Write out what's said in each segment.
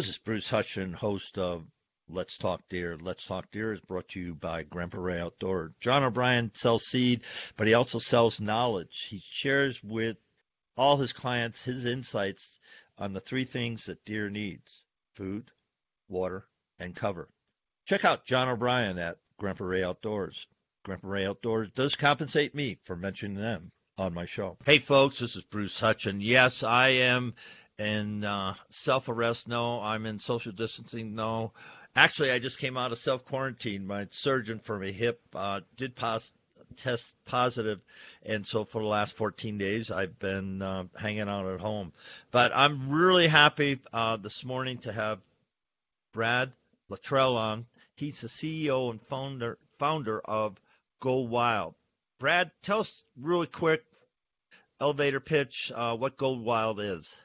This is Bruce Hutchin, host of Let's Talk Deer. Let's Talk Deer is brought to you by Grandpa Ray Outdoor. John O'Brien sells seed, but he also sells knowledge. He shares with all his clients his insights on the three things that deer needs food, water, and cover. Check out John O'Brien at Grandpa Ray Outdoors. Grandpa Ray Outdoors does compensate me for mentioning them on my show. Hey, folks, this is Bruce Hutchin. Yes, I am in uh, self arrest. No, I'm in social distancing. No, actually, I just came out of self quarantine. My surgeon for my hip uh, did pos- test positive, and so for the last 14 days, I've been uh, hanging out at home. But I'm really happy uh, this morning to have Brad Luttrell on. He's the CEO and founder founder of Go Wild. Brad, tell us really quick, elevator pitch, uh, what Go Wild is.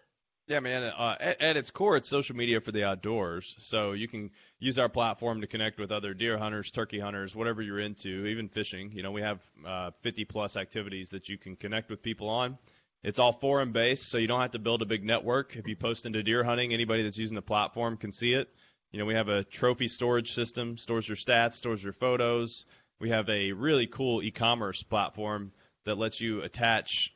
Yeah, man. Uh, at, at, its core, it's social media for the outdoors. So you can use our platform to connect with other deer hunters, turkey hunters, whatever you're into, even fishing. You know, we have uh, 50 plus activities that you can connect with people on. It's all forum based, so you don't have to build a big network. If you post into deer hunting, anybody that's using the platform can see it. You know, we have a trophy storage system, stores your stats, stores your photos. We have a really cool e-commerce platform that lets you attach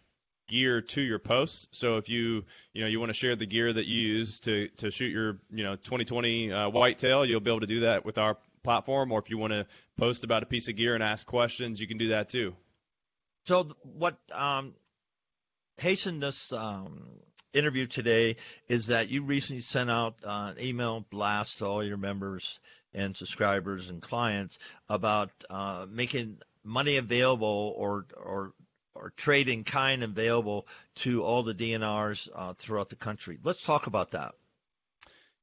gear to your posts. So if you you know you want to share the gear that you use to to shoot your you know 2020 uh, whitetail, you'll be able to do that with our platform. Or if you want to post about a piece of gear and ask questions, you can do that too. So what um, hastened this um, interview today is that you recently sent out uh, an email blast to all your members and subscribers and clients about uh, making money available or or or trading kind available to all the DNRs uh, throughout the country. Let's talk about that.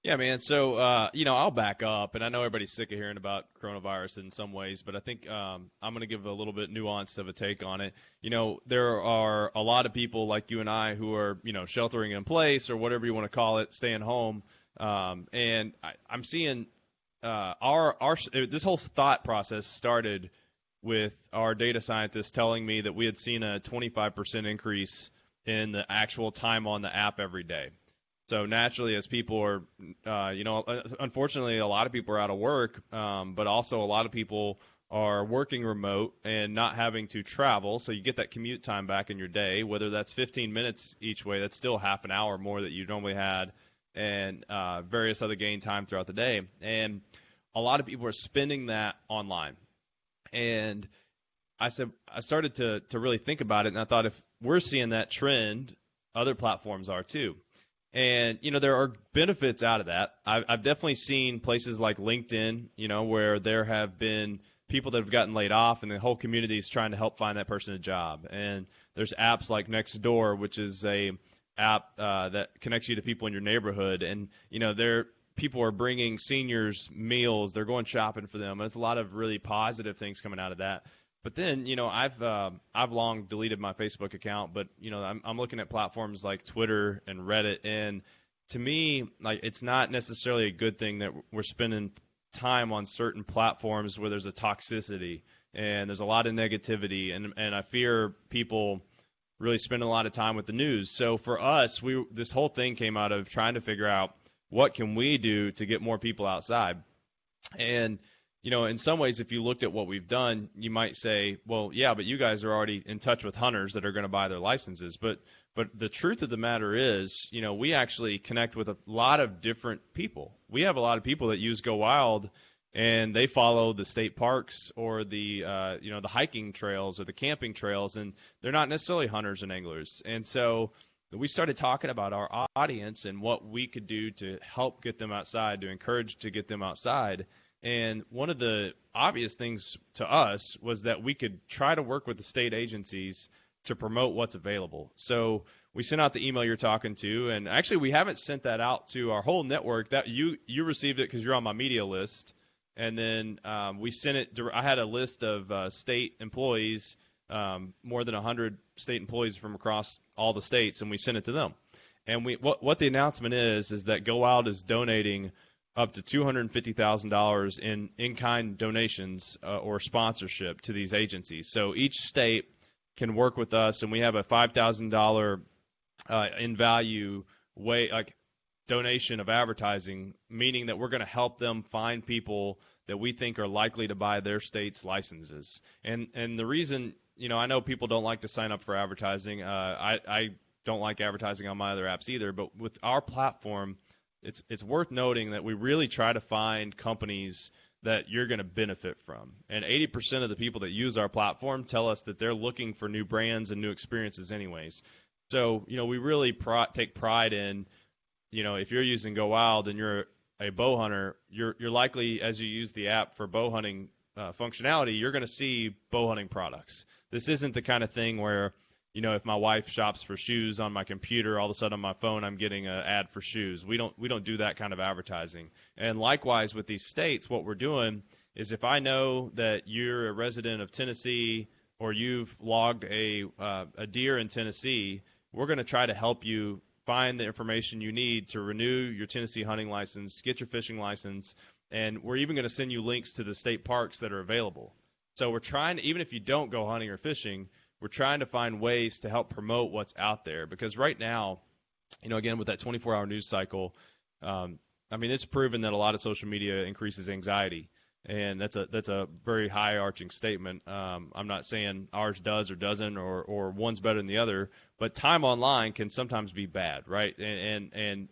Yeah, man. So, uh, you know, I'll back up, and I know everybody's sick of hearing about coronavirus in some ways, but I think um, I'm going to give a little bit nuanced of a take on it. You know, there are a lot of people like you and I who are, you know, sheltering in place or whatever you want to call it, staying home, um, and I, I'm seeing uh, our our this whole thought process started with our data scientists telling me that we had seen a 25% increase in the actual time on the app every day. So naturally, as people are, uh, you know, uh, unfortunately, a lot of people are out of work, um, but also a lot of people are working remote and not having to travel. So you get that commute time back in your day, whether that's 15 minutes each way, that's still half an hour more that you normally had, and uh, various other gain time throughout the day. And a lot of people are spending that online. And I said, I started to to really think about it, and I thought if we're seeing that trend, other platforms are too. And you know there are benefits out of that. I've, I've definitely seen places like LinkedIn, you know, where there have been people that have gotten laid off, and the whole community is trying to help find that person a job. And there's apps like Nextdoor, which is a app uh, that connects you to people in your neighborhood, and you know there people are bringing seniors meals, they're going shopping for them. And it's a lot of really positive things coming out of that. But then, you know, I've uh, I've long deleted my Facebook account, but you know, I'm I'm looking at platforms like Twitter and Reddit, and to me, like it's not necessarily a good thing that we're spending time on certain platforms where there's a toxicity and there's a lot of negativity, and and I fear people really spend a lot of time with the news. So for us, we this whole thing came out of trying to figure out what can we do to get more people outside, and you know, in some ways, if you looked at what we've done, you might say, well, yeah, but you guys are already in touch with hunters that are going to buy their licenses. But but the truth of the matter is, you know, we actually connect with a lot of different people. We have a lot of people that use Go Wild, and they follow the state parks or the uh, you know the hiking trails or the camping trails, and they're not necessarily hunters and anglers. And so we started talking about our audience and what we could do to help get them outside, to encourage to get them outside. And one of the obvious things to us was that we could try to work with the state agencies to promote what's available. So we sent out the email you're talking to, and actually we haven't sent that out to our whole network. That you you received it because you're on my media list, and then um, we sent it. I had a list of uh, state employees, um, more than 100 state employees from across all the states, and we sent it to them. And we what what the announcement is is that Go Wild is donating up to $250,000 in in-kind donations uh, or sponsorship to these agencies. So each state can work with us, and we have a $5,000 uh, in value way like donation of advertising, meaning that we're going to help them find people that we think are likely to buy their state's licenses. And and the reason, you know, I know people don't like to sign up for advertising. Uh, I I don't like advertising on my other apps either. But with our platform, it's it's worth noting that we really try to find companies that you're going to benefit from. And 80% of the people that use our platform tell us that they're looking for new brands and new experiences, anyways. So, you know, we really take pride in, you know, if you're using Go Wild and you're a bow hunter, you're you're likely as you use the app for bow hunting uh, functionality, you're going to see bow hunting products. This isn't the kind of thing where you know, if my wife shops for shoes on my computer, all of a sudden on my phone I'm getting an ad for shoes. We don't we don't do that kind of advertising. And likewise with these states, what we're doing is if I know that you're a resident of Tennessee or you've logged a uh, a deer in Tennessee, we're going to try to help you find the information you need to renew your Tennessee hunting license, get your fishing license, and we're even going to send you links to the state parks that are available. So we're trying to, even if you don't go hunting or fishing, we're trying to find ways to help promote what's out there because right now, you know, again with that 24-hour news cycle, um, I mean, it's proven that a lot of social media increases anxiety, and that's a that's a very high arching statement. Um, I'm not saying ours does or doesn't, or or one's better than the other, but time online can sometimes be bad, right? And and, and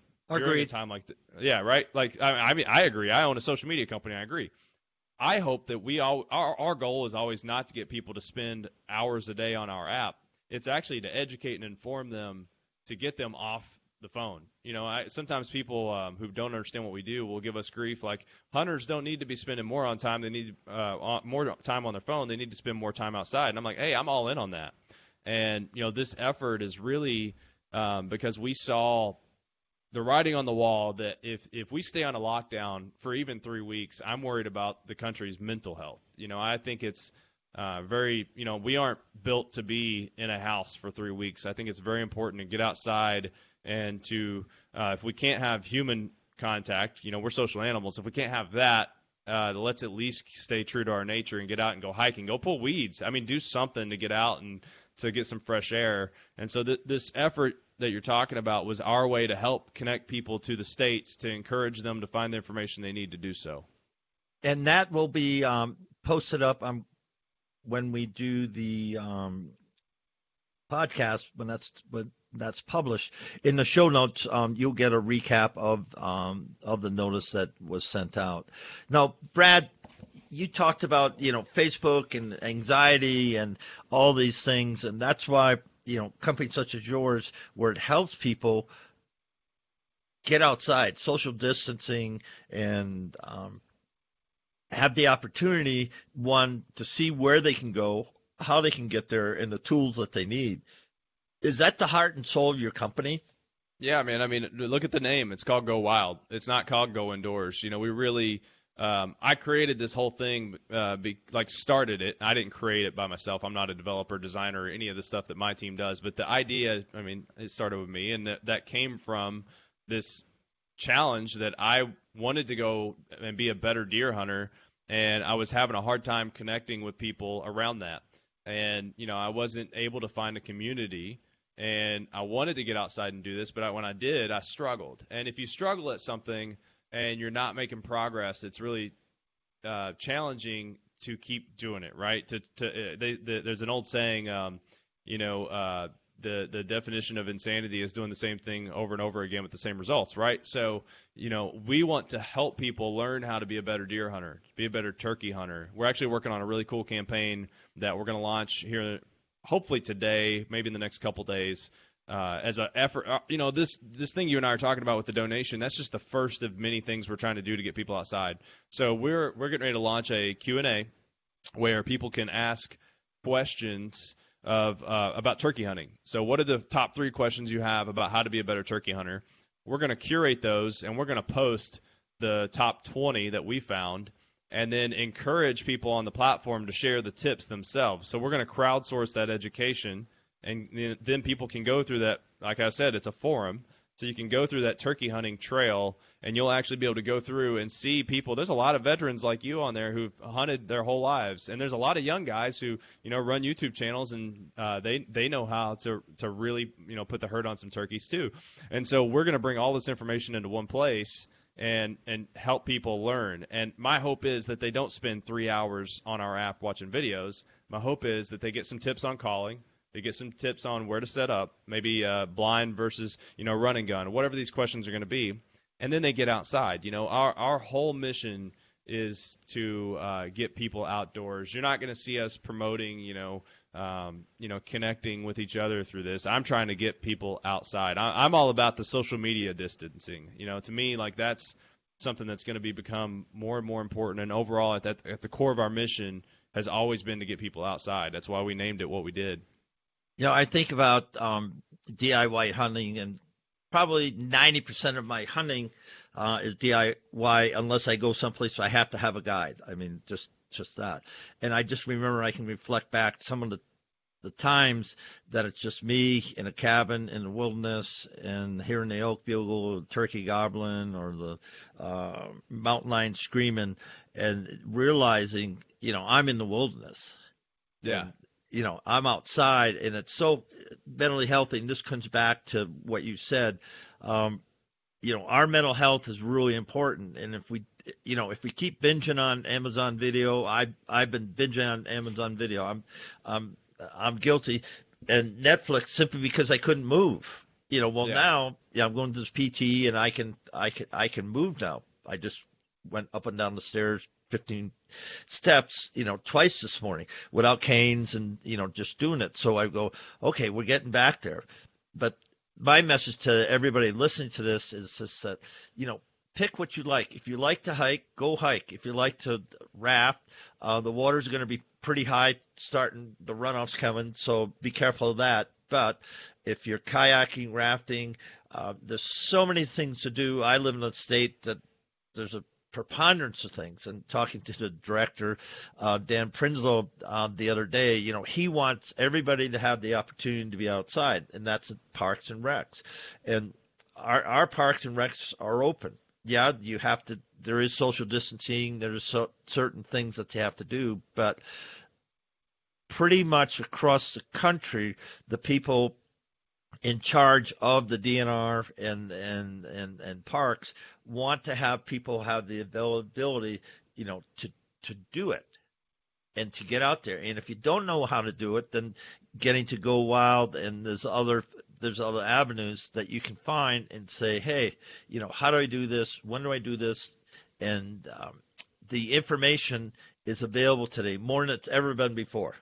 during a time like, the, yeah, right. Like I, I mean, I agree. I own a social media company. I agree. I hope that we all our our goal is always not to get people to spend hours a day on our app. It's actually to educate and inform them to get them off the phone. You know, I, sometimes people um, who don't understand what we do will give us grief. Like hunters don't need to be spending more on time; they need uh, more time on their phone. They need to spend more time outside. And I'm like, hey, I'm all in on that. And you know, this effort is really um, because we saw the writing on the wall that if if we stay on a lockdown for even three weeks, I'm worried about the country's mental health. You know, I think it's uh, very, you know, we aren't built to be in a house for three weeks. I think it's very important to get outside and to, uh, if we can't have human contact, you know, we're social animals. If we can't have that, uh, let's at least stay true to our nature and get out and go hiking, go pull weeds. I mean, do something to get out and to get some fresh air. And so th- this effort that you're talking about was our way to help connect people to the states to encourage them to find the information they need to do so. And that will be um, posted up um, when we do the um, podcast when that's when that's published. In the show notes, um, you'll get a recap of um, of the notice that was sent out. Now, Brad, you talked about you know Facebook and anxiety and all these things, and that's why you know companies such as yours where it helps people get outside, social distancing, and um, have the opportunity one to see where they can go, how they can get there, and the tools that they need. Is that the heart and soul of your company? Yeah, man. I mean, look at the name. It's called Go Wild. It's not called Go Indoors. You know, we really um, I created this whole thing, uh, be, like started it. I didn't create it by myself. I'm not a developer, designer, or any of the stuff that my team does. But the idea, I mean, it started with me, and that, that came from this challenge that I wanted to go and be a better deer hunter, and I was having a hard time connecting with people around that. And you know, I wasn't able to find a community, and I wanted to get outside and do this, but I, when I did, I struggled. And if you struggle at something and you're not making progress, it's really uh, challenging to keep doing it. Right? To, to uh, they, the, there's an old saying, um, you know, uh, the the definition of insanity is doing the same thing over and over again with the same results. Right? So, you know, we want to help people learn how to be a better deer hunter, be a better turkey hunter. We're actually working on a really cool campaign that we're going to launch here hopefully today, maybe in the next couple days, uh, as an effort. Uh, you know, this this thing you and I are talking about with the donation, that's just the first of many things we're trying to do to get people outside. So we're we're getting ready to launch a Q and A where people can ask questions of uh, about turkey hunting. So what are the top three questions you have about how to be a better turkey hunter? We're going to curate those and we're going to post the top 20 that we found and then encourage people on the platform to share the tips themselves. So we're going to crowdsource that education and then people can go through that. Like I said, it's a forum, So you can go through that turkey hunting trail and you'll actually be able to go through and see people. There's a lot of veterans like you on there who've hunted their whole lives, and there's a lot of young guys who you know run YouTube channels and uh, they they know how to to really you know put the hurt on some turkeys too. And so we're going to bring all this information into one place and and help people learn. And my hope is that they don't spend three hours on our app watching videos. My hope is that they get some tips on calling they get some tips on where to set up, maybe uh, blind versus you know running gun, whatever these questions are going to be, and then they get outside. You know, our our whole mission is to uh, get people outdoors. You're not going to see us promoting, you know, um, you know, connecting with each other through this. I'm trying to get people outside. I, I'm all about the social media distancing. You know, to me, like that's something that's going to be become more and more important. And overall, at that, at the core of our mission has always been to get people outside. That's why we named it what we did. You know, I think about um, DIY hunting, and probably 90% of my hunting uh, is DIY unless I go someplace I have to have a guide. I mean, just just that. And I just remember I can reflect back some of the the times that it's just me in a cabin in the wilderness and hearing the elk bugle, the turkey goblin, or the uh, mountain lion screaming, and realizing, you know, I'm in the wilderness. Yeah. You know, I'm outside and it's so mentally healthy. And this comes back to what you said. Um, you know, our mental health is really important. And if we, you know, if we keep binging on Amazon Video, I I've been binging on Amazon Video. I'm I'm I'm guilty, and Netflix simply because I couldn't move. You know, well yeah. now, yeah, I'm going to this PT and I can I can I can move now. I just went up and down the stairs 15 steps, you know, twice this morning without canes and, you know, just doing it. So I go, okay, we're getting back there. But my message to everybody listening to this is just that, you know, pick what you like. If you like to hike, go hike. If you like to raft, uh, the water's going to be pretty high starting, the runoff's coming, so be careful of that. But if you're kayaking, rafting, uh, there's so many things to do. I live in a state that there's a preponderance of things. And talking to the director, uh, Dan Prenzlow, uh, the other day, you know, he wants everybody to have the opportunity to be outside, and that's at parks and recs. And our, our parks and recs are open. Yeah, you have to. There is social distancing. There's so, certain things that you have to do, but pretty much across the country, the people in charge of the DNR and and and and parks want to have people have the availability, you know, to to do it and to get out there. And if you don't know how to do it, then getting to go wild and there's other there's other avenues that you can find and say, hey, you know, how do I do this? When do I do this? And um, the information is available today more than it's ever been before.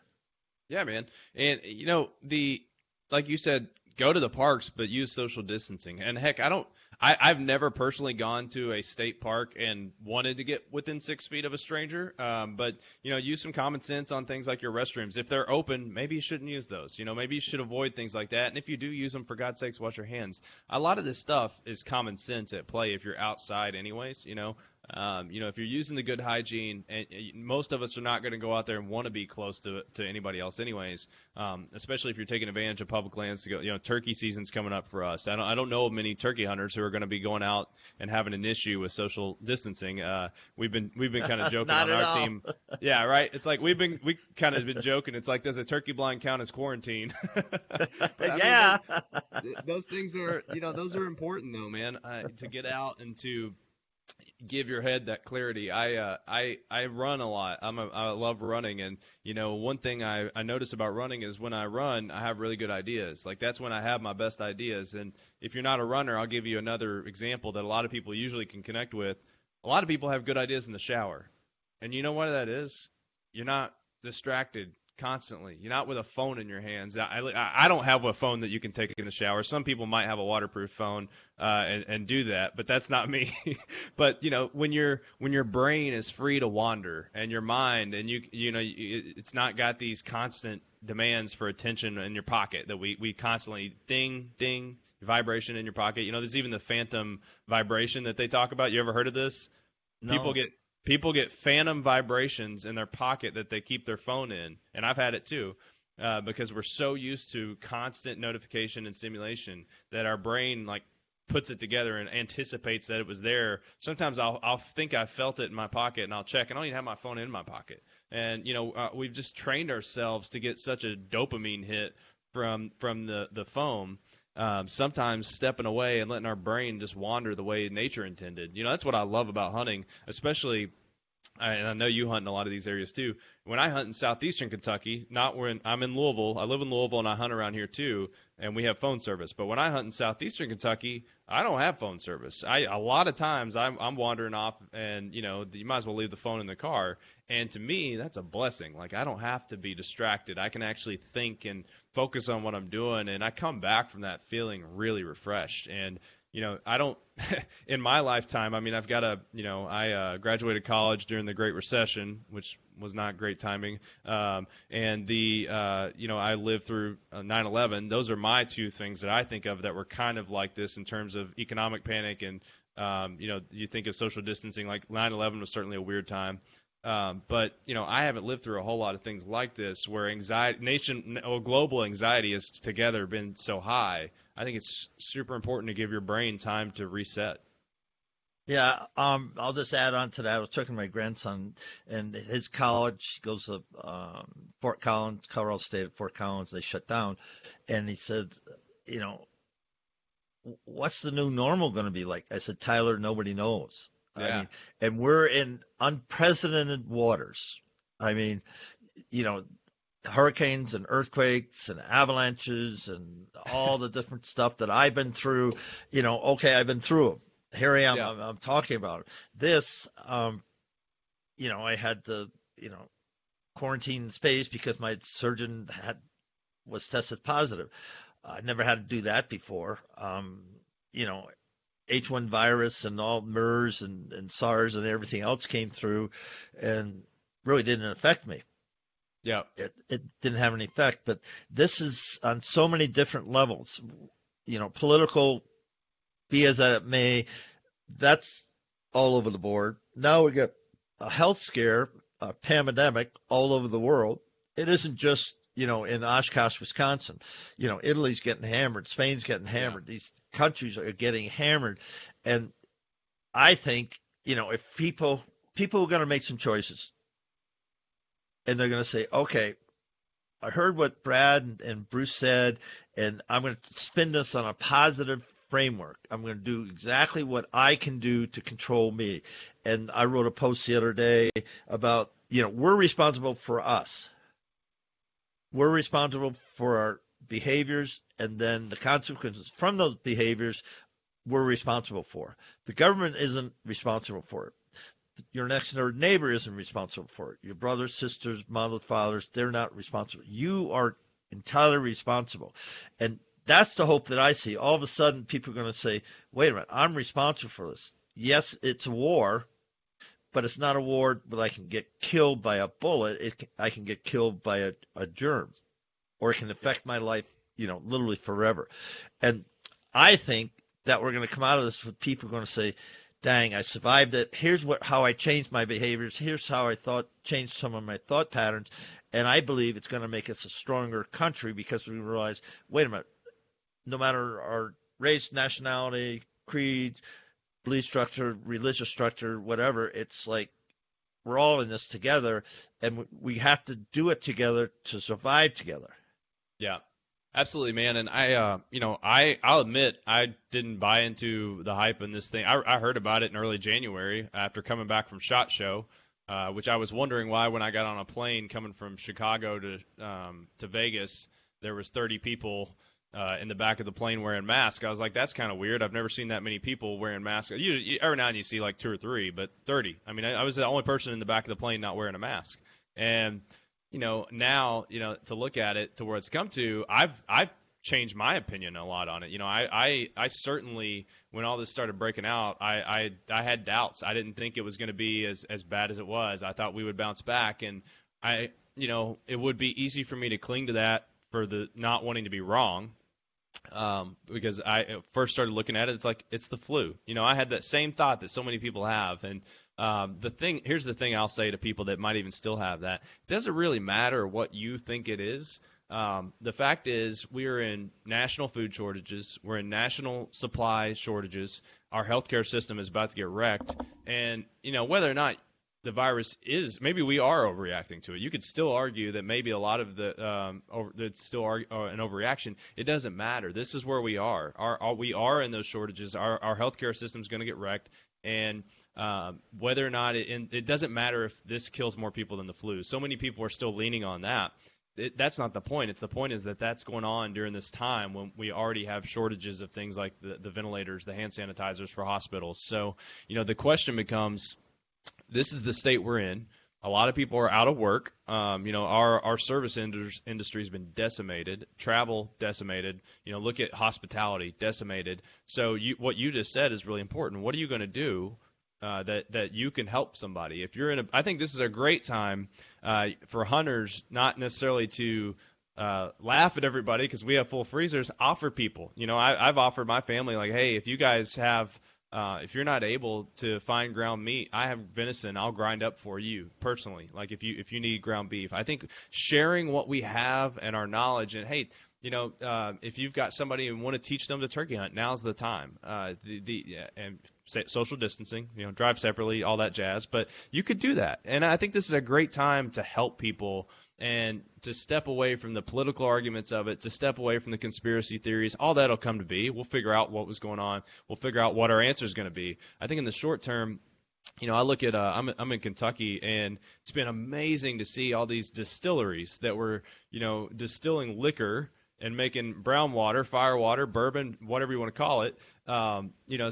Yeah, man. And you know, the like you said, go to the parks, but use social distancing. And heck, I don't. I, I've never personally gone to a state park and wanted to get within six feet of a stranger. Um, but you know, use some common sense on things like your restrooms. If they're open, maybe you shouldn't use those. You know, maybe you should avoid things like that. And if you do use them, for God's sakes, wash your hands. A lot of this stuff is common sense at play if you're outside, anyways. You know, um, you know, if you're using the good hygiene, and, and most of us are not going to go out there and want to be close to to anybody else, anyways. Um, especially if you're taking advantage of public lands to go. You know, turkey season's coming up for us. I don't I don't know of many turkey hunters who are going to be going out and having an issue with social distancing. Uh, we've been we've been kind of joking on our all. team. Yeah, right. It's like we've been we kind of been joking. It's like does a turkey blind count as quarantine? yeah. Mean, those things are you know those are important though, man. Uh, to get out and to give your head that clarity. I uh, I I run a lot. I'm a, I love running, and you know one thing I I notice about running is when I run, I have really good ideas. Like that's when I have my best ideas. And if you're not a runner, I'll give you another example that a lot of people usually can connect with. A lot of people have good ideas in the shower, and you know what that is? You're not distracted constantly. You're not with a phone in your hands. I, I, I don't have a phone that you can take in the shower. Some people might have a waterproof phone uh, and, and do that, but that's not me. but you know, when your when your brain is free to wander and your mind and you you know it's not got these constant demands for attention in your pocket that we we constantly ding ding vibration in your pocket. You know, there's even the phantom vibration that they talk about. You ever heard of this? No. People get people get phantom vibrations in their pocket that they keep their phone in, and I've had it too. Uh, because we're so used to constant notification and stimulation that our brain like puts it together and anticipates that it was there. Sometimes I'll I'll think I felt it in my pocket and I'll check and I don't even have my phone in my pocket. And you know uh, we've just trained ourselves to get such a dopamine hit from from the the foam. Um, sometimes stepping away and letting our brain just wander the way nature intended. You know that's what I love about hunting, especially and I know you hunt in a lot of these areas too. When I hunt in southeastern Kentucky, not when I'm in Louisville, I live in Louisville and I hunt around here too, and we have phone service. But when I hunt in southeastern Kentucky, I don't have phone service. I a lot of times I'm I'm wandering off, and you know you might as well leave the phone in the car. And to me, that's a blessing. Like I don't have to be distracted. I can actually think and focus on what I'm doing, and I come back from that feeling really refreshed. And you know, I don't in my lifetime. I mean, I've got a, you know, I uh, graduated college during the Great Recession, which was not great timing. Um, and the, uh, you know, I lived through uh, 9/11. Those are my two things that I think of that were kind of like this in terms of economic panic and, um, you know, you think of social distancing. Like 9/11 was certainly a weird time. Um, but you know, I haven't lived through a whole lot of things like this, where anxiety, nation, or global anxiety has together been so high I think it's super important to give your brain time to reset. Yeah, um, I'll just add on to that. I was talking to my grandson, and his college goes to um, Fort Collins, Colorado State at Fort Collins. They shut down, and he said, you know, what's the new normal going to be like? I said, Tyler, nobody knows. Yeah. I mean, and we're in unprecedented waters. I mean, you know, hurricanes and earthquakes and avalanches and all the different stuff that I've been through, you know, okay, I've been through them. Here I am. Yeah. I'm, I'm, talking about it. This, um, you know, I had to, you know, quarantine space because my surgeon had was tested positive. I never had to do that before. Um, you know, H1 virus and all MERS and, and SARS and everything else came through, and really didn't affect me. Yeah. It, it didn't have any effect. But this is on so many different levels. You know, political, be as that it may, that's all over the board. Now we get a health scare, a pandemic all over the world. It isn't just, you know, in Oshkosh, Wisconsin. You know, Italy's getting hammered, Spain's getting hammered. Yeah. These countries are getting hammered. And I think, you know, if people people are going to make some choices and they're going to say, okay, I heard what Brad and, and Bruce said, and I'm going to spin this on a positive framework. I'm going to do exactly what I can do to control me. And I wrote a post the other day about, you know, we're responsible for us. We're responsible for our behaviors, and then the consequences from those behaviors we're responsible for. The government isn't responsible for it your next door neighbor isn't responsible for it. Your brothers, sisters, mother, fathers, they're not responsible. You are entirely responsible. And that's the hope that I see. All of a sudden, people are going to say, wait a minute, I'm responsible for this. Yes, it's war, but it's not a war that I can get killed by a bullet. It I can get killed by a, a germ, or it can affect my life, you know, literally forever. And I think that we're going to come out of this with people going to say, dang, I survived it. Here's what how I changed my behaviors. Here's how I thought changed some of my thought patterns. And I believe it's going to make us a stronger country because we realize, wait a minute, no matter our race, nationality, creed, belief structure, religious structure, whatever, it's like we're all in this together, and we have to do it together to survive together. Yeah, Absolutely, man. And I, uh, you know, I, I'll admit I didn't buy into the hype in this thing. I, I heard about it in early January after coming back from Shot Show, uh, which I was wondering why when I got on a plane coming from Chicago to um, to Vegas, there was 30 people uh, in the back of the plane wearing masks. I was like, that's kind of weird. I've never seen that many people wearing masks. You, you, every now and then you see like two or three, but 30. I mean, I, I was the only person in the back of the plane not wearing a mask, and you know, now, you know, to look at it to where it's come to, I've I've changed my opinion a lot on it. You know, I I, I certainly when all this started breaking out, I I, I had doubts. I didn't think it was going to be as as bad as it was. I thought we would bounce back, and I you know it would be easy for me to cling to that for the not wanting to be wrong. Um, because I first started looking at it, it's like it's the flu. You know, I had that same thought that so many people have, and um, the thing here's the thing I'll say to people that might even still have that: it doesn't really matter what you think it is. Um, the fact is, we are in national food shortages. We're in national supply shortages. Our healthcare system is about to get wrecked. And you know whether or not the virus is, maybe we are overreacting to it. You could still argue that maybe a lot of the um, over, it's still are, uh, an overreaction. It doesn't matter. This is where we are. Our, our we are in those shortages. Our our healthcare system is going to get wrecked, and um, whether or not it, and it doesn't matter if this kills more people than the flu. So many people are still leaning on that it, that's not the point. It's the point is that that's going on during this time when we already have shortages of things like the, the ventilators, the hand sanitizers for hospitals. So, you know, the question becomes, this is the state we're in. A lot of people are out of work. Um, you know, our our service industry has been decimated, travel decimated. You know, look at hospitality decimated. So, you, what you just said is really important. What are you going to do uh, that that you can help somebody. If you're in a, I think this is a great time uh, for hunters, not necessarily to uh, laugh at everybody because we have full freezers. Offer people, you know, I, I've offered my family like, hey, if you guys have, uh, if you're not able to find ground meat, I have venison. I'll grind up for you personally. Like if you if you need ground beef, I think sharing what we have and our knowledge and hey you know, uh, if you've got somebody and want to teach them to turkey hunt, now's the time. Uh, the, the and social distancing, you know, drive separately, all that jazz. But you could do that, and I think this is a great time to help people and to step away from the political arguments of it, to step away from the conspiracy theories. All that'll come to be. We'll figure out what was going on. We'll figure out what our answer is going to be. I think in the short term, you know, I look at uh, I'm I'm in Kentucky, and it's been amazing to see all these distilleries that were, you know, distilling liquor and making brown water, fire water, bourbon, whatever you want to call it. Um, you know,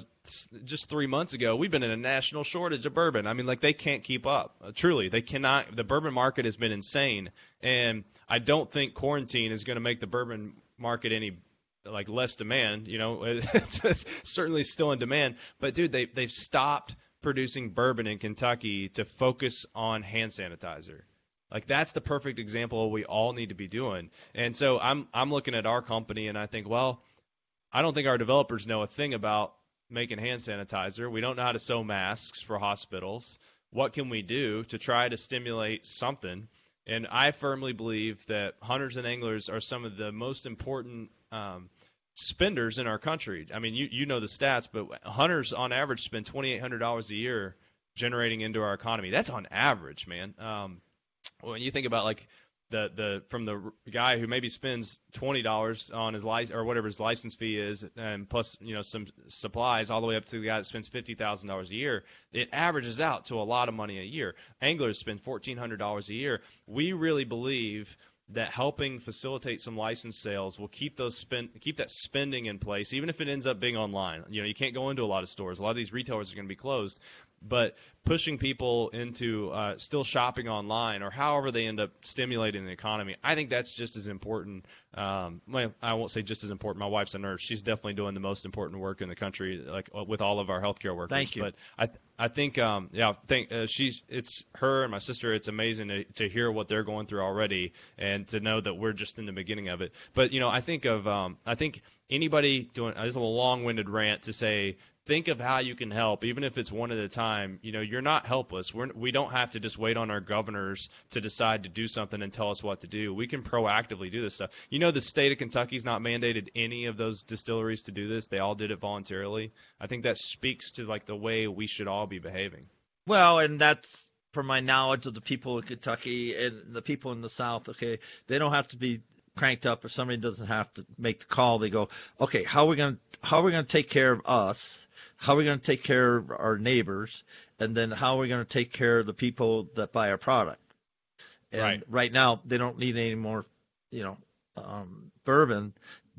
just three months ago, we've been in a national shortage of bourbon. I mean, like they can't keep up. Uh, truly, they cannot. The bourbon market has been insane, and I don't think quarantine is going to make the bourbon market any like less demand. You know, it's, it's certainly still in demand, but dude, they they've stopped producing bourbon in Kentucky to focus on hand sanitizer. Like that's the perfect example of what we all need to be doing. And so I'm I'm looking at our company and I think, well, I don't think our developers know a thing about making hand sanitizer. We don't know how to sew masks for hospitals. What can we do to try to stimulate something? And I firmly believe that hunters and anglers are some of the most important um, spenders in our country. I mean, you you know the stats, but hunters on average spend twenty eight hundred dollars a year generating into our economy. That's on average, man. Um, when you think about like the the from the guy who maybe spends twenty dollars on his license or whatever his license fee is, and plus you know some supplies, all the way up to the guy that spends fifty thousand dollars a year, it averages out to a lot of money a year. Anglers spend fourteen hundred dollars a year. We really believe that helping facilitate some license sales will keep those spend keep that spending in place, even if it ends up being online. You know, you can't go into a lot of stores. A lot of these retailers are going to be closed, but pushing people into uh, still shopping online or however they end up stimulating the economy, I think that's just as important. Um, well, I won't say just as important. My wife's a nurse; she's definitely doing the most important work in the country, like uh, with all of our healthcare workers. Thank you. But I, th- I think, um, yeah, think uh, she's it's her and my sister. It's amazing to, to hear what they're going through already, and to know that we're just in the beginning of it. But you know, I think of, um, I think anybody doing this is a long-winded rant to say think of how you can help, even if it's one at a time. You know, you're not helpless. We're, we don't have to just wait on our governors to decide to do something and tell us what to do. We can proactively do this stuff. You know, the state of Kentucky's not mandated any of those distilleries to do this. They all did it voluntarily. I think that speaks to like the way we should all be behaving. Well, and that's from my knowledge of the people in Kentucky and the people in the South. Okay, they don't have to be cranked up if somebody doesn't have to make the call. They go, okay, how are we going to how are we going to take care of us? How are we going to take care of our neighbors, and then how are we going to take care of the people that buy our product? And right. right now, they don't need any more, you know, um, bourbon.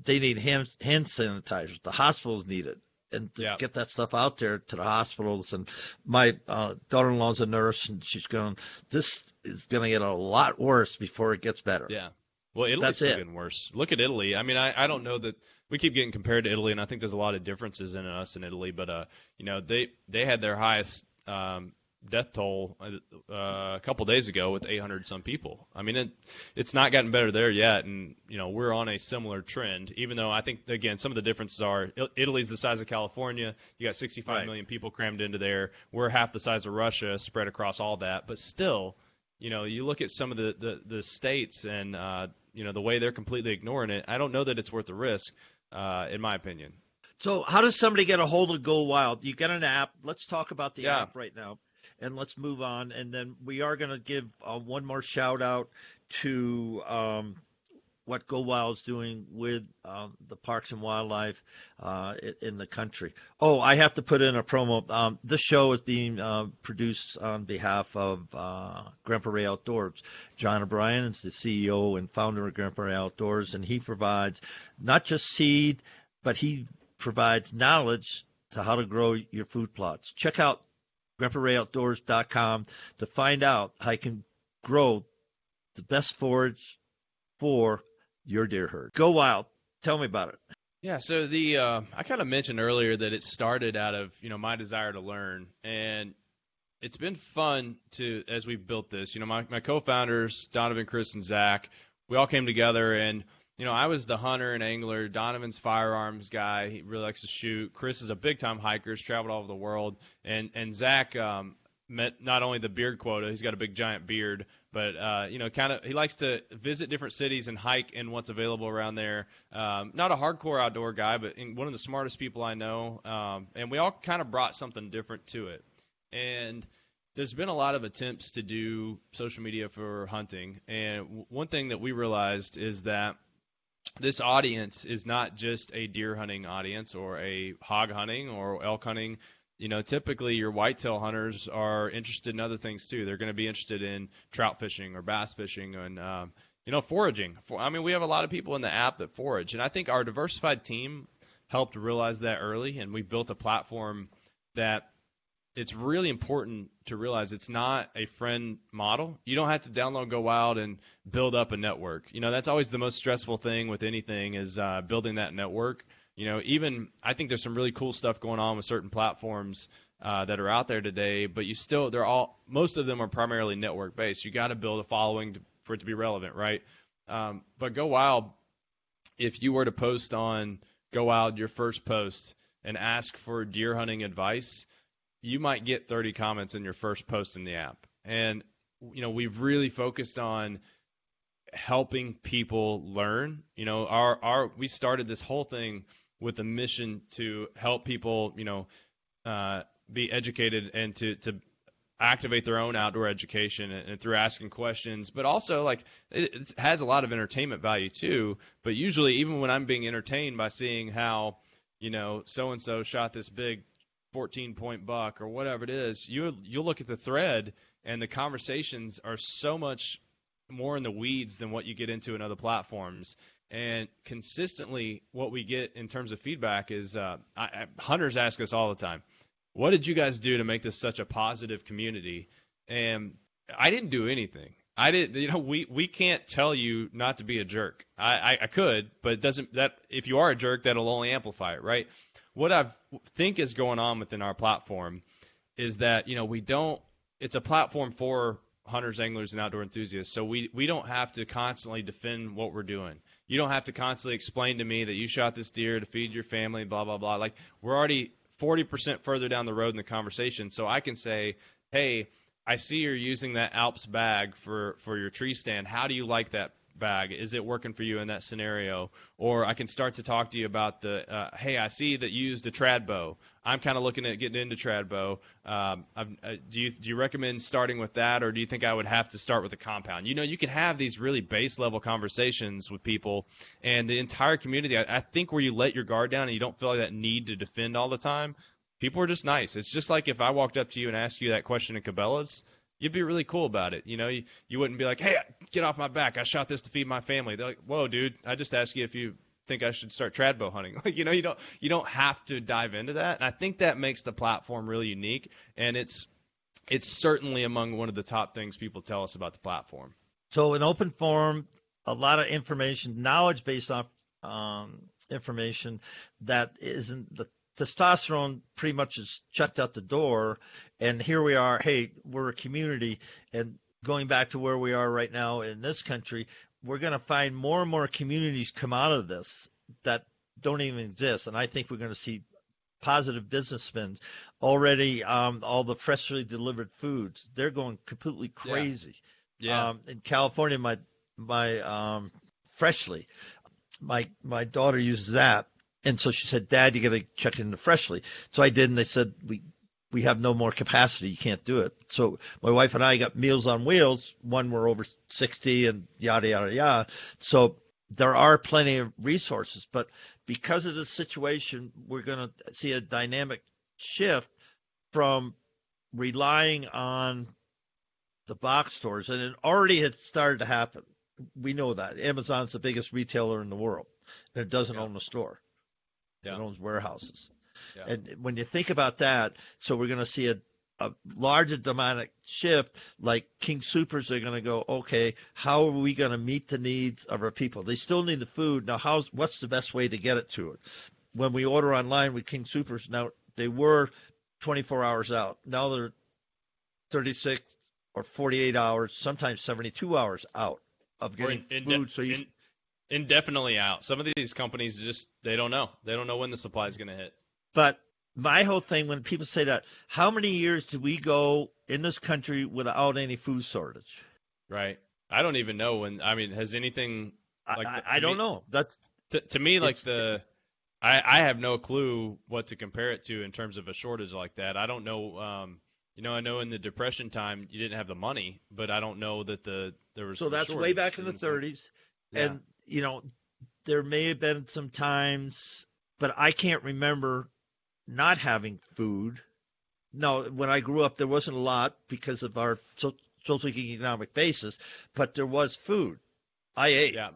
They need hand hand sanitizers. The hospitals need it, and to yeah. get that stuff out there to the hospitals. And my uh, daughter-in-law's a nurse, and she's going, "This is going to get a lot worse before it gets better." Yeah. Well, Italy's That's it. getting worse. Look at Italy. I mean, I, I don't know that we keep getting compared to Italy, and I think there's a lot of differences in us and Italy. But uh, you know, they they had their highest um, death toll uh, a couple days ago with 800 some people. I mean, it it's not gotten better there yet, and you know, we're on a similar trend. Even though I think again, some of the differences are Italy's the size of California. You got 65 right. million people crammed into there. We're half the size of Russia, spread across all that, but still you know, you look at some of the the, the states and uh, you know the way they're completely ignoring it. I don't know that it's worth the risk, uh, in my opinion. So, how does somebody get a hold of Go Wild? You get an app. Let's talk about the Yeah. app right now, and let's move on. And then we are going to give uh, one more shout out to um, what Go Wild is doing with um, the parks and wildlife uh, in the country. Oh, I have to put in a promo. Um, this show is being uh, produced on behalf of uh, Grandpa Ray Outdoors. John O'Brien is the CEO and founder of Grandpa Ray Outdoors, and he provides not just seed, but he provides knowledge to how to grow your food plots. Check out grandparayoutdoors.com to find out how you can grow the best forage for your deer herd. Go wild. Tell me about it. Yeah, so the uh, I kind of mentioned earlier that it started out of you know my desire to learn, and it's been fun to as we've built this. You know, my my co-founders Donovan, Chris, and Zach, we all came together, and you know I was the hunter and angler. Donovan's firearms guy; he really likes to shoot. Chris is a big time hiker, he's traveled all over the world, and and Zach um, met not only the beard quota, he's got a big giant beard, but uh, you know, kind of he likes to visit different cities and hike in what's available around there. Um, not a hardcore outdoor guy, but in, one of the smartest people I know. Um, and we all kind of brought something different to it. And there's been a lot of attempts to do social media for hunting. And w- one thing that we realized is that this audience is not just a deer hunting audience or a hog hunting or elk hunting you know, typically your whitetail hunters are interested in other things too. They're going to be interested in trout fishing or bass fishing and, um, you know, foraging. For, I mean, we have a lot of people in the app that forage, and I think our diversified team helped realize that early, and we built a platform that it's really important to realize it's not a friend model. You don't have to download Go Wild and build up a network. You know, that's always the most stressful thing with anything is uh, building that network. You know, even I think there's some really cool stuff going on with certain platforms uh, that are out there today, but you still they're all most of them are primarily network based. You got to build a following to, for it to be relevant, right? Um, but Go Wild, if you were to post on Go Wild your first post and ask for deer hunting advice, you might get 30 comments in your first post in the app. And you know, we've really focused on helping people learn. You know, our our we started this whole thing with a mission to help people, you know, uh, be educated and to to activate their own outdoor education and, and through asking questions, but also like it, it has a lot of entertainment value too. But usually, even when I'm being entertained by seeing how, you know, so and so shot this big 14 point buck or whatever it is, you you'll look at the thread and the conversations are so much more in the weeds than what you get into in other platforms. And consistently, what we get in terms of feedback is uh, I, hunters ask us all the time, "What did you guys do to make this such a positive community?" And I didn't do anything. I didn't. you know, we we can't tell you not to be a jerk. I, I, I could, but it doesn't. That if you are a jerk, that'll only amplify it, right? What I think is going on within our platform is that you know we don't. It's a platform for hunters, anglers, and outdoor enthusiasts. So we we don't have to constantly defend what we're doing. You don't have to constantly explain to me that you shot this deer to feed your family, blah blah blah. Like we're already 40% further down the road in the conversation, so I can say, hey, I see you're using that Alps bag for for your tree stand. How do you like that bag? Is it working for you in that scenario? Or I can start to talk to you about the, uh, hey, I see that you used a trad bow. I'm kind of looking at getting into trad bow. Um, uh, do you do you recommend starting with that, or do you think I would have to start with a compound? You know, you can have these really base level conversations with people, and the entire community. I, I think where you let your guard down and you don't feel like that need to defend all the time, people are just nice. It's just like if I walked up to you and asked you that question in Cabela's, you'd be really cool about it. You know, you, you wouldn't be like, hey, get off my back. I shot this to feed my family. They're like, whoa, dude, I just asked you if you think I should start trad bow hunting. Like, you know, you don't you don't have to dive into that. And I think that makes the platform really unique. And it's it's certainly among one of the top things people tell us about the platform. So an open forum, a lot of information, knowledge based on um, information that isn't the testosterone pretty much is checked out the door and here we are hey we're a community and going back to where we are right now in this country we're going to find more and more communities come out of this that don't even exist and i think we're going to see positive business spins already um, all the freshly delivered foods. They're going completely crazy. Yeah. Um, in California, my my um, Freshly, my my daughter uses that, and so she said, "Dad, you got to check into Freshly." So I did, and they said we we have no more capacity. You can't do it. So my wife and I got Meals on Wheels. One, we're over 60 and yada, yada, yada. So there are plenty of resources, but because of the situation, we're going to see a dynamic shift from relying on the box stores, and it already had started to happen. We know that Amazon's the biggest retailer in the world, and it doesn't Yeah. own a store. Yeah. It owns warehouses. Yeah. And when you think about that, so we're going to see a, a larger dramatic shift. Like King Supers are going to go, okay, how are we going to meet the needs of our people? They still need the food. Now, how's what's the best way to get it to it? When we order online with King Supers, now they were 24 hours out. Now they're 36 or 48 hours, sometimes 72 hours out of getting in- food. so you in- indefinitely out. Some of these companies just they don't know. They don't know when the supply is going to hit. But my whole thing when people say that, how many years did we go in this country without any food shortage? Right. I don't even know when. I mean, has anything I, Like, I, to I don't me- know. That's to, to me like the I, I have no clue what to compare it to in terms of a shortage like that. I don't know. Um, you know, I know in the depression time you didn't have the money, but I don't know that the there was so that's way back in the 30s, Yeah. and you know there may have been some times, but I can't remember not having food. No, when I grew up, there wasn't a lot because of our so, socioeconomic basis, but there was food. I ate. Yeah,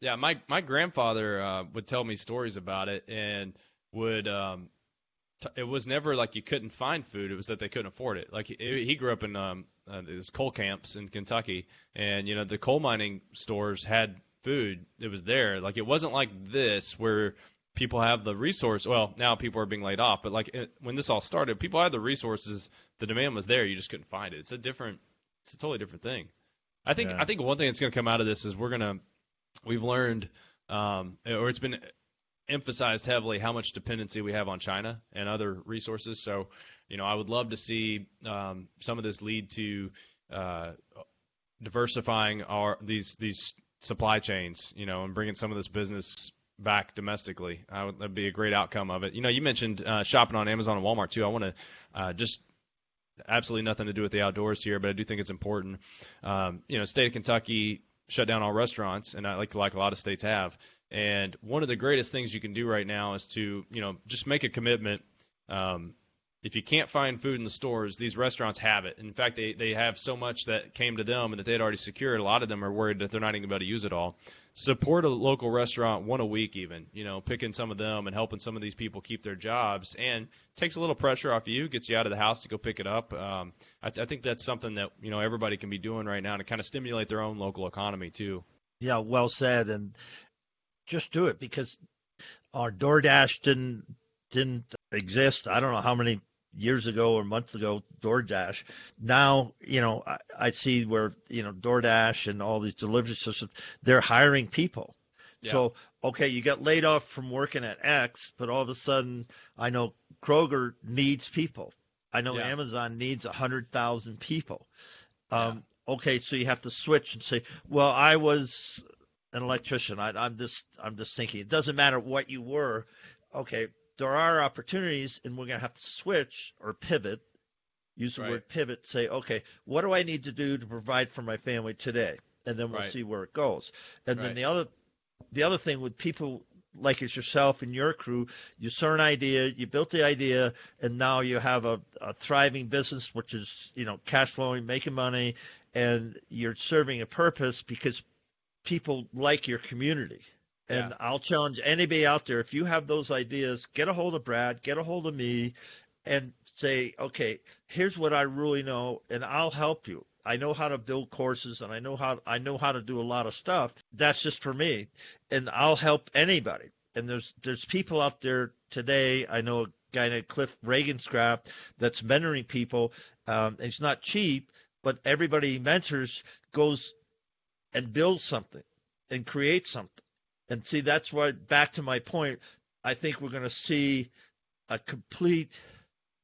yeah. My my grandfather uh, would tell me stories about it, and would um, t- it was never like you couldn't find food. It was that they couldn't afford it. Like he, he grew up in um, uh, these coal camps in Kentucky, and you know the coal mining stores had food. It was there. Like it wasn't like this where people have the resource. Well, now people are being laid off, but like it, when this all started, people had the resources. The demand was there. You just couldn't find it. It's a different. It's a totally different thing. I think Yeah. I think one thing that's going to come out of this is we're gonna we've learned um, or it's been emphasized heavily how much dependency we have on China and other resources. So, you know, I would love to see um, some of this lead to uh, diversifying our these these supply chains, you know, and bringing some of this business back domestically. I would, that'd be a great outcome of it. You know, you mentioned uh, shopping on Amazon and Walmart too. I want to uh, just absolutely nothing to do with the outdoors here, but I do think it's important. Um, you know, state of Kentucky shut down all restaurants, and I like like a lot of states have. And one of the greatest things you can do right now is to you know just make a commitment. Um, if you can't find food in the stores, these restaurants have it. In fact, they they have so much that came to them and that they had already secured. A lot of them are worried that they're not even going to be able to use it all. Support a local restaurant one a week, even you know, picking some of them and helping some of these people keep their jobs, and takes a little pressure off you, gets you out of the house to go pick it up. Um, I, I think that's something that you know everybody can be doing right now to kind of stimulate their own local economy too. Yeah, well said. And just do it because our DoorDash didn't didn't exist. I don't know how many years ago or months ago DoorDash. Now, you know, I, I see where you know DoorDash and all these delivery systems they're hiring people. Yeah. So okay, you got laid off from working at X, but all of a sudden, I know Kroger needs people. I know Yeah. Amazon needs a hundred thousand people. Um, Okay, so you have to switch and say, well, I was an electrician. I, I'm just I'm just thinking it doesn't matter what you were. Okay, there are opportunities, and we're gonna have to switch or pivot. Use the Right. word pivot. Say, okay, what do I need to do to provide for my family today? And then we'll Right. see where it goes. And Right. then the other the other thing with people like it's yourself and your crew, you saw an idea, you built the idea, and now you have a, a thriving business, which is you know cash flowing, making money, and you're serving a purpose because people like your community. And Yeah. I'll challenge anybody out there if you have those ideas, get a hold of Brad, get a hold of me, and say, okay, here's what I really know, and I'll help you. I know how to build courses, and I know how I know how to do a lot of stuff. That's just for me, and I'll help anybody. And there's there's people out there today. I know a guy named Cliff Ravenscraft that's mentoring people. Um, and it's not cheap, but everybody he mentors goes and builds something and creates something. And see, that's why back to my point. I think we're going to see a complete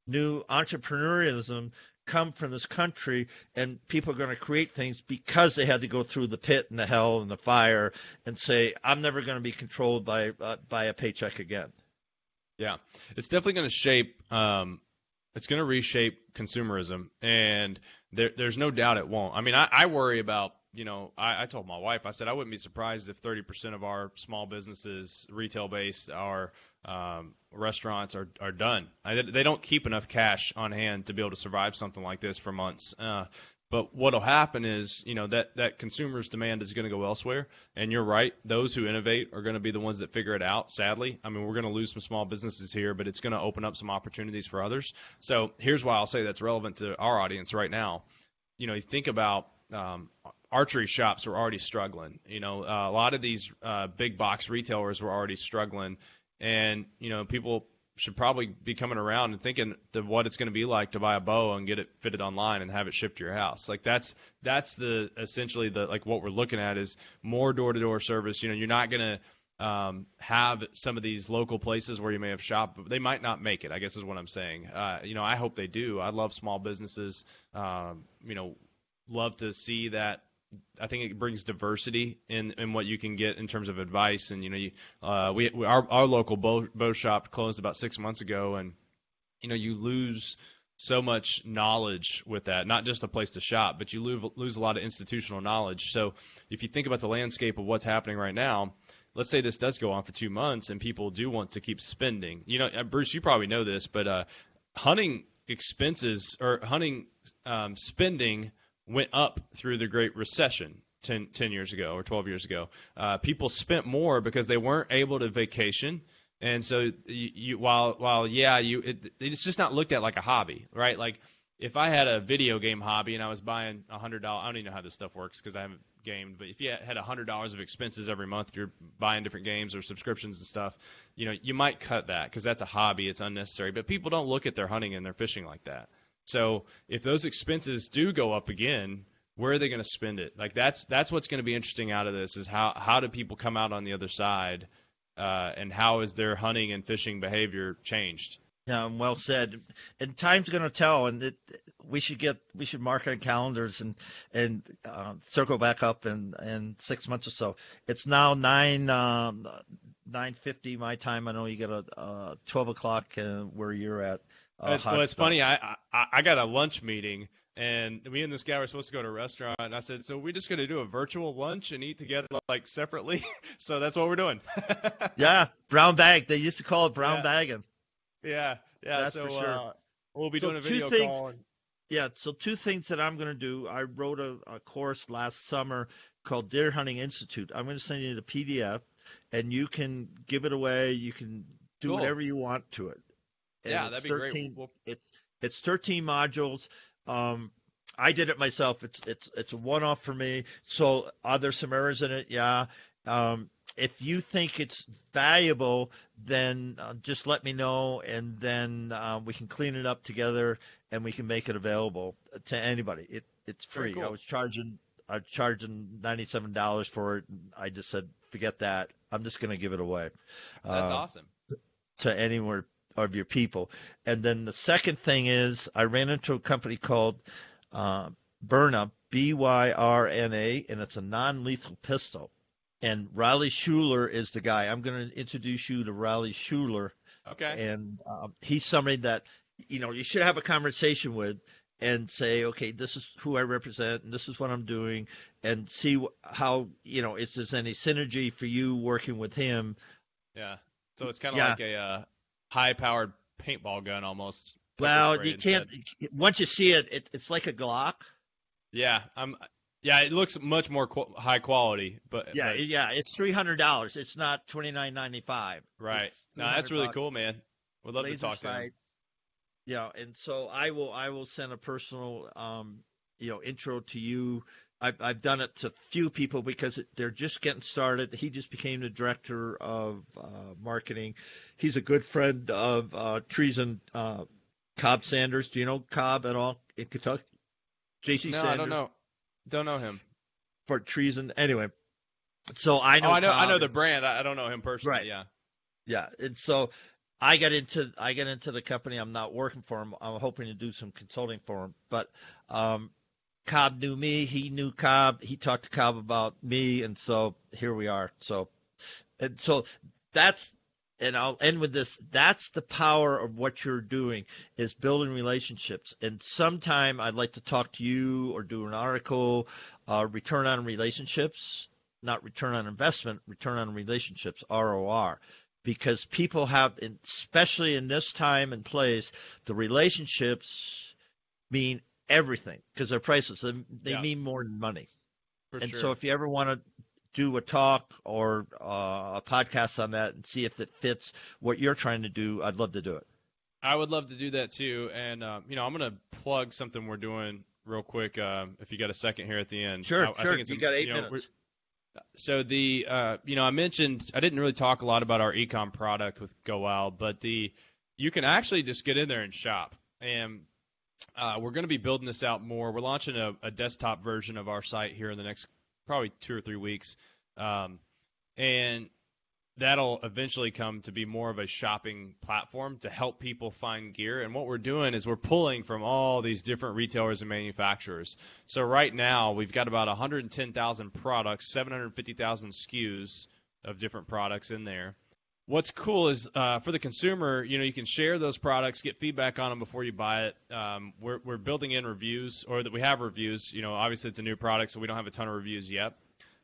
new entrepreneurialism come from this country, and people are going to create things because they had to go through the pit and the hell and the fire, and say, "I'm never going to be controlled by uh, by a paycheck again." Yeah, it's definitely going to shape. Um, it's going to reshape consumerism, and there, there's no doubt it won't. I mean, I, I worry about you know, I, I told my wife, I said I wouldn't be surprised if 30% of our small businesses, retail based, our um, restaurants are are done. I, they don't keep enough cash on hand to be able to survive something like this for months. Uh, but what'll happen is, you know, that that consumers' demand is going to go elsewhere. And you're right; those who innovate are going to be the ones that figure it out. Sadly, I mean, we're going to lose some small businesses here, but it's going to open up some opportunities for others. So here's why I'll say that's relevant to our audience right now. You know, you think about um, archery shops were already struggling. You know, uh, a lot of these uh, big box retailers were already struggling, and you know, people should probably be coming around and thinking of what it's going to be like to buy a bow and get it fitted online and have it shipped to your house. Like that's that's the essentially the like what we're looking at is more door to door service. You know, you're not going to um, have some of these local places where you may have shopped, but they might not make it. I guess is what I'm saying. Uh, you know, I hope they do. I love small businesses. Um, you know, love to see that I think it brings diversity in, in what you can get in terms of advice. And you know, you, uh, we, we our our local bow, bow shop closed about six months ago, and you know, you lose so much knowledge with that. Not just a place to shop, but you lose lose a lot of institutional knowledge. So if you think about the landscape of what's happening right now. Let's say this does go on for two months, and people do want to keep spending. You know, uh, Bruce, you probably know this, but uh, hunting expenses or hunting um, spending went up through the Great Recession 10, 10 years ago or 12 years ago. Uh, people spent more because they weren't able to vacation. And so you, you while while yeah you it, it's just not looked at like a hobby right like if I had a video game hobby and I was buying a hundred dollars I don't even know how this stuff works because I haven't gamed but if you had a hundred dollars of expenses every month you're buying different games or subscriptions and stuff you know you might cut that because that's a hobby it's unnecessary but people don't look at their hunting and their fishing like that so if those expenses do go up again, where are they going to spend it? Like that's that's what's going to be interesting out of this is how how do people come out on the other side, uh, and how is their hunting and fishing behavior changed? Yeah, well said. And time's going to tell, and it, we should get we should mark our calendars and and uh, circle back up in in six months or so. It's now nine um, nine fifty my time. I know you got a uh, twelve o'clock uh, where you're at. Uh, it's, well, it's funny. I, I I got a lunch meeting, and me and this guy were supposed to go to a restaurant. And I said, "So we're just going to do a virtual lunch and eat together like separately." so that's what we're doing. yeah, brown bag. They used to call it brown yeah. bagging. Yeah, yeah. That's so for sure. Uh, we'll be so doing a video things, call. And... Yeah. So two things that I'm going to do. I wrote a, a course last summer called Deer Hunting Institute. I'm going to send you the PDF, and you can give it away. You can do cool. whatever you want to it. And yeah, that'd be 13, great. We'll... It's it's 13 modules. Um, I did it myself. It's it's it's a one-off for me. So are there some errors in it? Yeah. Um, if you think it's valuable, then uh, just let me know, and then uh, we can clean it up together, and we can make it available to anybody. It it's free. Cool. I was charging I was charging ninety-seven dollars for it. I just said, forget that. I'm just going to give it away. That's uh, awesome. To anywhere of your people. And then the second thing is I ran into a company called uh, Byrna, B Y R N A, and it's a non lethal pistol. And Riley Schuler is the guy. I'm going to introduce you to Riley Schuler. Okay. And um, he's somebody that, you know, you should have a conversation with and say, okay, this is who I represent and this is what I'm doing, and see how, you know, if there's any synergy for you working with him. Yeah. So it's kind of yeah. like a uh, high-powered paintball gun almost. Well, you can't. Instead. Once you see it, it, it's like a Glock. Yeah, I'm. Yeah, it looks much more qu- high quality, but yeah, but, yeah, it's three hundred dollars. It's not twenty nine ninety five. Right. No, that's really bucks. cool, man. We'd love Laser to talk sights. to him. Yeah, and so I will. I will send a personal, um, you know, intro to you I've, I've done it to few people because they're just getting started. He just became the director of uh, marketing. He's a good friend of uh, Treason uh, Cobb Sanders. Do you know Cobb at all in Kentucky? J.C. No, Sanders. I don't know. Don't know him. For Treason, anyway. So I know. Oh, I know. Cobb. I know the brand. I don't know him personally. Right. Yeah. Yeah, and so I got into I got into the company. I'm not working for him. I'm hoping to do some consulting for him. But um, Cobb knew me. He knew Cobb. He talked to Cobb about me, and so here we are. So, and so that's and I'll end with this. That's the power of what you're doing is building relationships. And sometime I'd like to talk to you or do an article, uh, return on relationships, not return on investment, return on relationships, ROR because people have, especially in this time and place, the relationships mean everything because they're priceless. They yeah. mean more than money. For and sure. so if you ever want to do a talk or uh, a podcast on that and see if it fits what you're trying to do, I'd love to do it. I would love to do that too. And, uh, you know, I'm going to plug something we're doing real quick uh, if you got a second here at the end. Sure, I, sure. I you got eight you know, minutes so the uh, you know I mentioned I didn't really talk a lot about our ecom product with Go Wild, but the you can actually just get in there and shop, and uh, we're going to be building this out more. We're launching a, a, desktop version of our site here in the next probably two or three weeks, um, and that'll eventually come to be more of a shopping platform to help people find gear. And what we're doing is we're pulling from all these different retailers and manufacturers. So right now we've got about 110,000 products, 750,000 SKUs of different products in there. What's cool is uh, for the consumer, you know, you can share those products, get feedback on them before you buy it. Um, we're, we're building in reviews, or that we have reviews. You know, obviously it's a new product, so we don't have a ton of reviews yet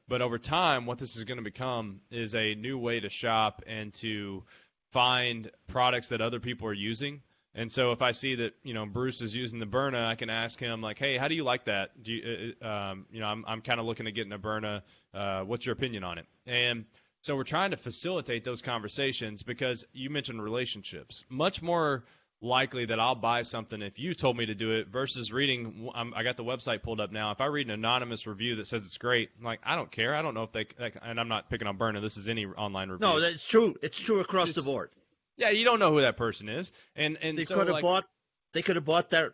but over time, what this is going to become is a new way to shop and to find products that other people are using. And so if I see that you know Bruce is using the Byrna, I can ask him like, "Hey, how do you like that? Do you, uh, uh um, you know, I'm I'm kind of looking to get a Byrna. Uh, what's your opinion on it?" And so we're trying to facilitate those conversations because you mentioned relationships. Much more likely that I'll buy something if you told me to do it versus reading. I'm, I got the website pulled up now. If I read an anonymous review that says it's great, I'm like, I don't care. I don't know if they. And I'm not picking on Byrna. This is any online review. No, that's true. It's true across Just, the board. Yeah, you don't know who that person is, and and they so, could have like, bought. They could have bought that.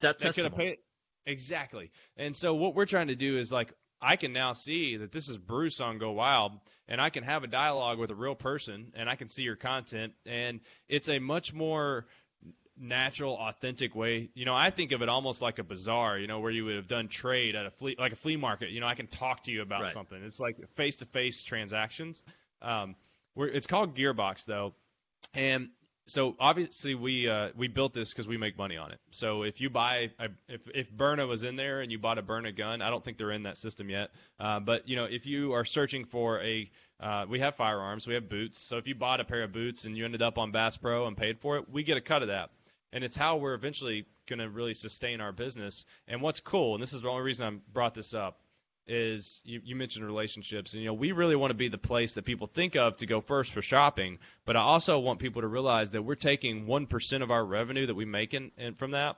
That they could have paid. Exactly. And so what we're trying to do is like I can now see that this is Bruce on Go Wild, and I can have a dialogue with a real person, and I can see your content, and it's a much more natural, authentic way. You know, I think of it almost like a bazaar. You know, where you would have done trade at a flea, like a flea market. You know, I can talk to you about right. something. It's like face-to-face transactions. Um, we're, it's called Gearbox though, and so obviously we uh, we built this because we make money on it. So if you buy a, if if Byrna was in there and you bought a Byrna gun, I don't think they're in that system yet. Uh, but you know if you are searching for a uh, we have firearms, we have boots. So if you bought a pair of boots and you ended up on Bass Pro and paid for it, we get a cut of that and it's how we're eventually going to really sustain our business. And what's cool, and this is the only reason I brought this up, is you, you mentioned relationships, and you know we really want to be the place that people think of to go first for shopping. But I also want people to realize that we're taking one percent of our revenue that we make in, in from that.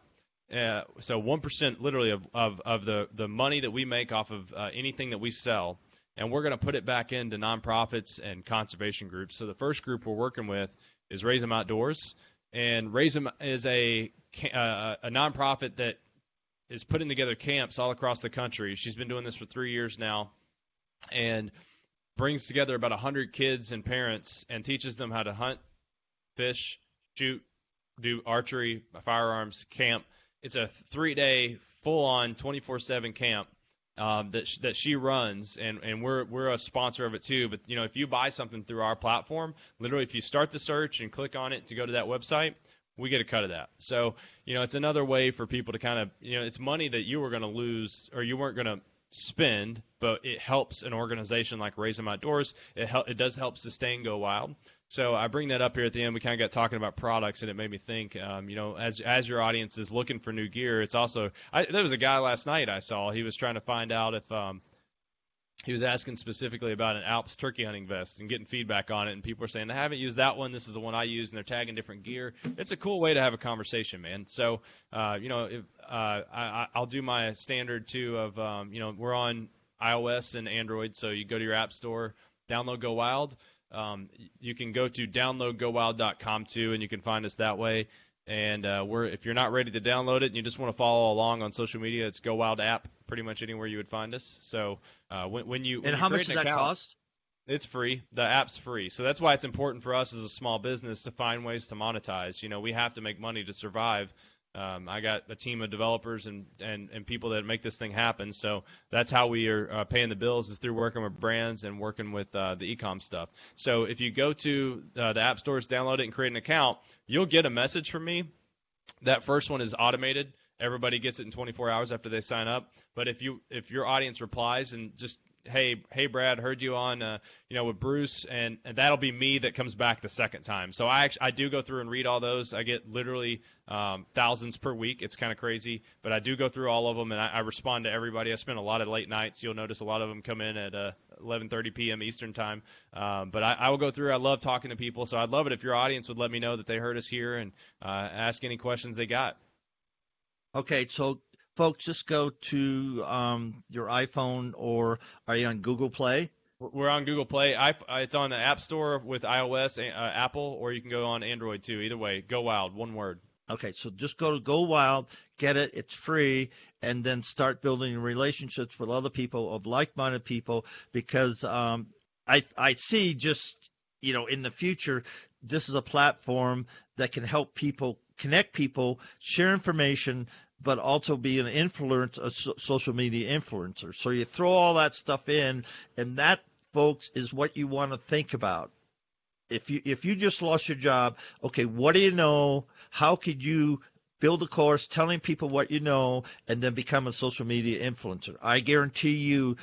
Uh, so one percent, literally, of, of of the the money that we make off of uh, anything that we sell, and we're going to put it back into nonprofits and conservation groups. So the first group we're working with is Raise Them Outdoors and Raise Them is a uh, a nonprofit that is putting together camps all across the country. She's been doing this for three years now, and brings together about hundred kids and parents and teaches them how to hunt, fish, shoot, do archery, firearms, camp. It's a three-day, full-on, 24/7 camp um, that sh- that she runs, and and we're we're a sponsor of it too. But you know, if you buy something through our platform, literally, if you start the search and click on it to go to that website, we get a cut of that. So you know, it's another way for people to kind of you know, it's money that you were going to lose or you weren't going to spend, but it helps an organization like Raise Them Outdoors. It it does help sustain Go Wild. So I bring that up here at the end. We kind of got talking about products, and it made me think. Um, you know, as as your audience is looking for new gear, it's also I, there was a guy last night I saw. He was trying to find out if um, he was asking specifically about an Alps turkey hunting vest and getting feedback on it, and people are saying I haven't used that one. This is the one I use, and they're tagging different gear. It's a cool way to have a conversation, man. So, uh, you know, if, uh, I, I'll do my standard too of, um, you know, we're on iOS and Android, so you go to your app store, download Go Wild. Um, you can go to downloadgowild.com too, and you can find us that way. And uh, we're if you're not ready to download it and you just want to follow along on social media, it's Go Wild app, pretty much anywhere you would find us. So uh, when, when you and how much does that account, cost? It's free. The app's free. So that's why it's important for us as a small business to find ways to monetize. You know, we have to make money to survive. Um, I got a team of developers and, and, and people that make this thing happen. So that's how we are uh, paying the bills is through working with brands and working with uh, the ecom stuff. So if you go to uh, the app stores, download it, and create an account, you'll get a message from me. That first one is automated. Everybody gets it in 24 hours after they sign up. But if you if your audience replies and just hey, hey, Brad, heard you on, uh, you know, with Bruce, and, and that'll be me that comes back the second time. So I actually, I do go through and read all those. I get literally um, thousands per week. It's kind of crazy, but I do go through all of them, and I, I respond to everybody. I spend a lot of late nights. You'll notice a lot of them come in at uh, 11:30 p.m. Eastern time. Um, but I, I will go through. I love talking to people, so I'd love it if your audience would let me know that they heard us here and uh, ask any questions they got. Okay, so folks, just go to um, your iPhone or are you on Google Play? We're on Google Play. I, it's on the App Store with iOS, uh, Apple, or you can go on Android too. Either way, Go Wild, one word. Okay, so just go to Go Wild, get it, it's free, and then start building relationships with other people of like-minded people because um, I I see just you know in the future this is a platform that can help people connect people, share information, but also be an influence, a social media influencer. So you throw all that stuff in, and that, folks, is what you want to think about. If you if you just lost your job, okay, what do you know? How could you build a course telling people what you know, and then become a social media influencer? I guarantee you,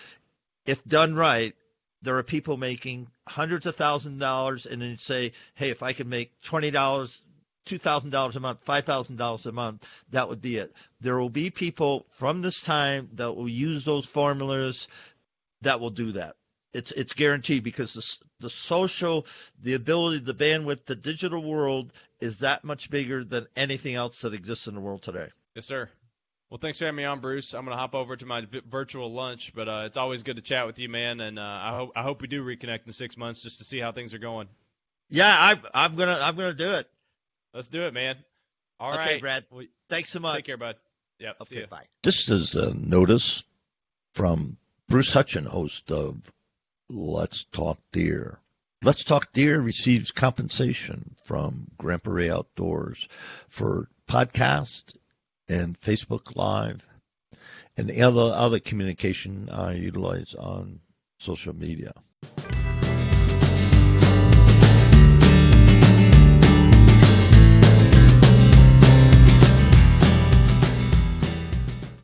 if done right, there are people making hundreds of thousands of dollars, and then say, hey, if I could make twenty dollars $2,000 a month, $5,000 a month, that would be it. There will be people from this time that will use those formulas that will do that. It's it's guaranteed because the the social, the ability, the bandwidth, the digital world is that much bigger than anything else that exists in the world today. Yes, sir. Well, thanks for having me on, Bruce. I'm going to hop over to my v- virtual lunch, but uh, it's always good to chat with you, man. And uh, I hope I hope we do reconnect in six months just to see how things are going. Yeah, I, I'm gonna I'm gonna do it. Let's do it, man. All okay, right, Brad. Well, Thanks so much. Take care, bud. Yep. Okay, bye. This is a notice from Bruce Hutchin, host of Let's Talk Deer. Let's Talk Deer receives compensation from Grandpa Ray Outdoors for podcast and Facebook Live and the other other communication I utilize on social media.